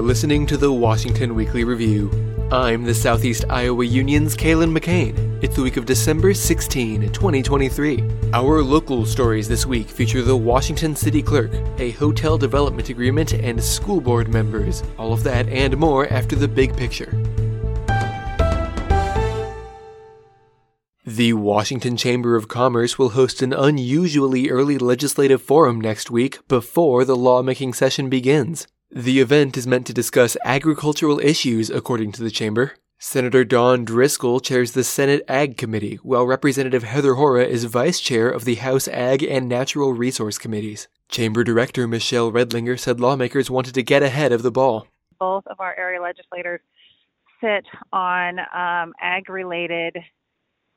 You're listening to the Washington Weekly Review. I'm the Southeast Iowa Union's Kalen McCain. It's the week of December 16, 2023. Our local stories this week feature the Washington City Clerk, a hotel development agreement, and school board members. All of that and more after the big picture. The Washington Chamber of Commerce will host an unusually early legislative forum next week before the lawmaking session begins. The event is meant to discuss agricultural issues, according to the Chamber. Senator Dawn Driscoll chairs the Senate Ag Committee, while Representative Heather Hora is vice chair of the House Ag and Natural Resource Committees. Chamber Director Michelle Redlinger said lawmakers wanted to get ahead of the ball. Both of our area legislators sit on um, ag related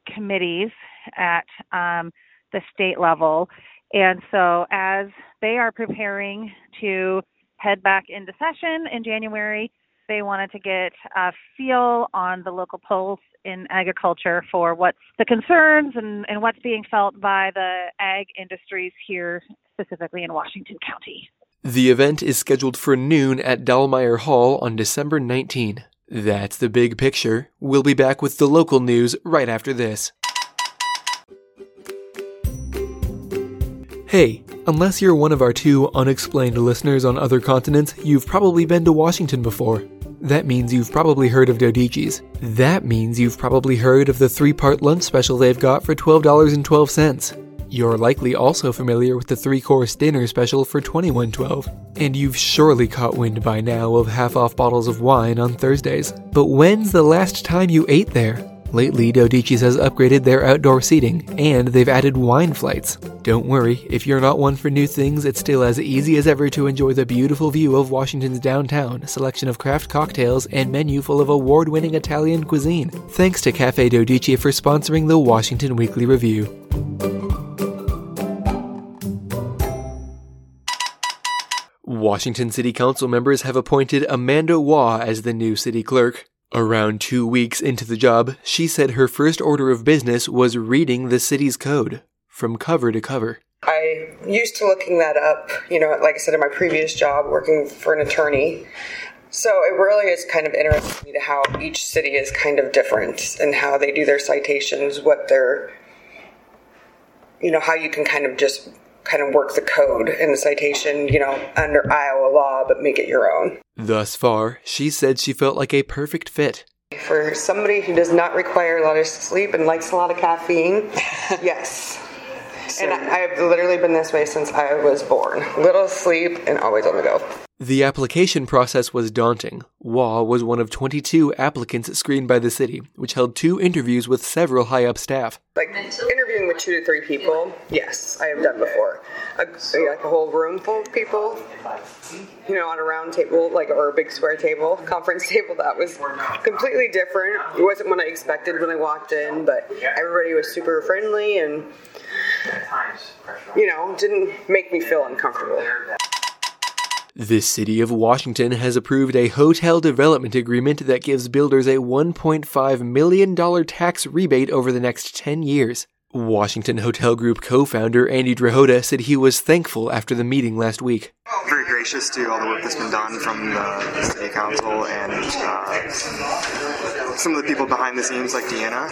committees at um, the state level. And so, as they are preparing to head back into session in January. They wanted to get a feel on the local pulse in agriculture for what's the concerns and, and what's being felt by the ag industries here, specifically in Washington County. The event is scheduled for noon at Dallmeyer Hall on December 19. That's the big picture. We'll be back with the local news right after this. Hey, unless you're one of our two unexplained listeners on other continents, you've probably been to Washington before. That means you've probably heard of Dodici's. That means you've probably heard of the three part lunch special they've got for $12.12. You're likely also familiar with the three course dinner special for $21.12. And you've surely caught wind by now of half off bottles of wine on Thursdays. But when's the last time you ate there? Lately, Dodici's has upgraded their outdoor seating, and they've added wine flights. Don't worry, if you're not one for new things, it's still as easy as ever to enjoy the beautiful view of Washington's downtown, selection of craft cocktails, and menu full of award winning Italian cuisine. Thanks to Cafe Dodici for sponsoring the Washington Weekly Review. Washington City Council members have appointed Amanda Waugh as the new city clerk. Around two weeks into the job, she said her first order of business was reading the city's code from cover to cover. I used to looking that up, you know, like I said in my previous job working for an attorney. So it really is kind of interesting to how each city is kind of different and how they do their citations, what their, you know, how you can kind of just kind of work the code in the citation, you know, under Iowa law, but make it your own. Thus far, she said she felt like a perfect fit. For somebody who does not require a lot of sleep and likes a lot of caffeine, yes. And I, I've literally been this way since I was born. Little sleep and always on the go. The application process was daunting. Waugh was one of 22 applicants screened by the city, which held two interviews with several high up staff. Like interviewing with two to three people, yes, I have done before. A, like a whole room full of people, you know, on a round table, like or a big square table, conference table. That was completely different. It wasn't what I expected when I walked in, but everybody was super friendly and, you know, didn't make me feel uncomfortable. The City of Washington has approved a hotel development agreement that gives builders a $1.5 million tax rebate over the next 10 years. Washington Hotel Group co founder Andy Drahota said he was thankful after the meeting last week. Very gracious to all the work that's been done from the City Council and uh, some of the people behind the scenes, like Deanna.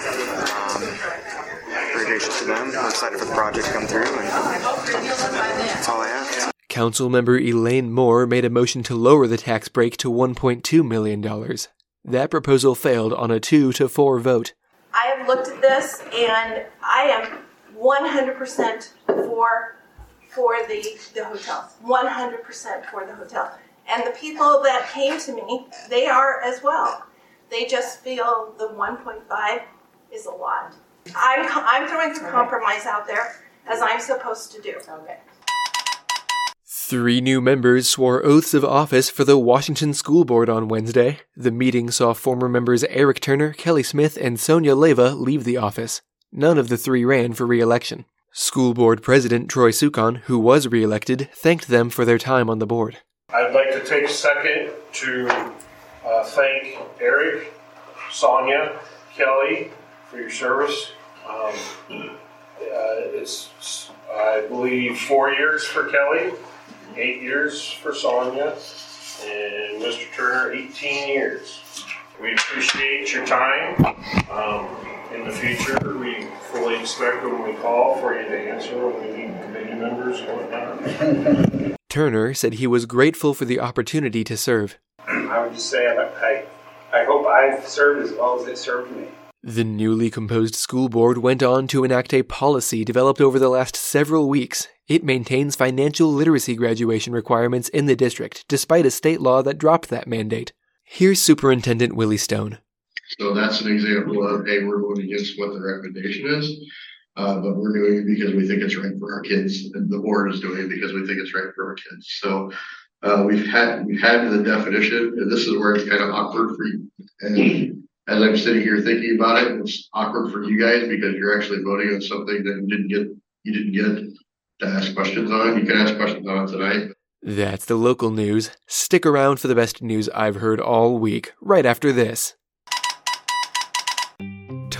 Um, very gracious to them. We're excited for the project to come through, and that's all I have. Councilmember Elaine Moore made a motion to lower the tax break to $1.2 million. That proposal failed on a 2 to 4 vote. I have looked at this and I am 100% for for the, the hotels. 100% for the hotel. And the people that came to me, they are as well. They just feel the 1.5 is a lot. I'm, I'm throwing some compromise out there as I'm supposed to do. Okay. Three new members swore oaths of office for the Washington School Board on Wednesday. The meeting saw former members Eric Turner, Kelly Smith, and Sonia Leva leave the office. None of the three ran for re election. School Board President Troy Sukon, who was re elected, thanked them for their time on the board. I'd like to take a second to uh, thank Eric, Sonia, Kelly for your service. Um, uh, it's, I believe, four years for Kelly eight years for Sonia, and Mr. Turner, 18 years. We appreciate your time. Um, in the future, we fully expect when we call for you to answer when we need committee members and whatnot. Turner said he was grateful for the opportunity to serve. I would just say I, I, I hope I've served as well as they served me. The newly composed school board went on to enact a policy developed over the last several weeks. It maintains financial literacy graduation requirements in the district, despite a state law that dropped that mandate. Here's Superintendent Willie Stone. So that's an example of, hey, we're going against what the recommendation is, uh, but we're doing it because we think it's right for our kids, and the board is doing it because we think it's right for our kids. So uh, we've had we've had the definition, and this is where it's kind of awkward for you. And as I'm sitting here thinking about it, it's awkward for you guys because you're actually voting on something that you didn't get you didn't get to ask questions on. You can ask questions on it tonight. That's the local news. Stick around for the best news I've heard all week, right after this.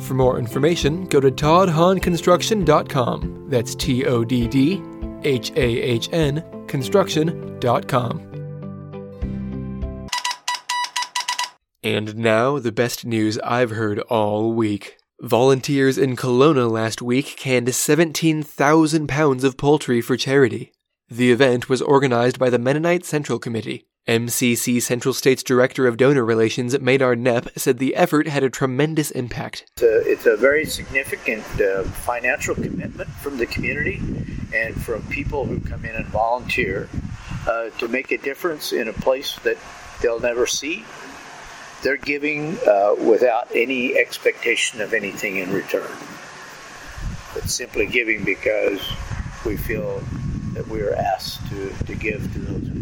For more information, go to toddhahnconstruction.com. That's T O D D H A H N construction.com. And now, the best news I've heard all week. Volunteers in Kalona last week canned 17,000 pounds of poultry for charity. The event was organized by the Mennonite Central Committee. MCC Central States Director of Donor Relations, Maynard Knepp, said the effort had a tremendous impact. It's a, it's a very significant uh, financial commitment from the community and from people who come in and volunteer uh, to make a difference in a place that they'll never see. They're giving uh, without any expectation of anything in return, but simply giving because we feel that we are asked to, to give to those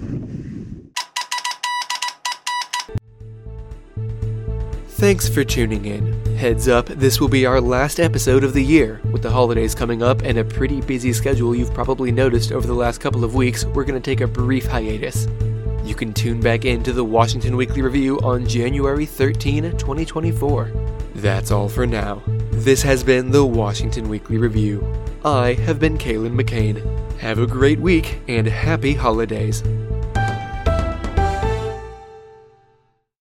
Thanks for tuning in. Heads up, this will be our last episode of the year. With the holidays coming up and a pretty busy schedule you've probably noticed over the last couple of weeks, we're going to take a brief hiatus. You can tune back in to the Washington Weekly Review on January 13, 2024. That's all for now. This has been the Washington Weekly Review. I have been Kalen McCain. Have a great week and happy holidays.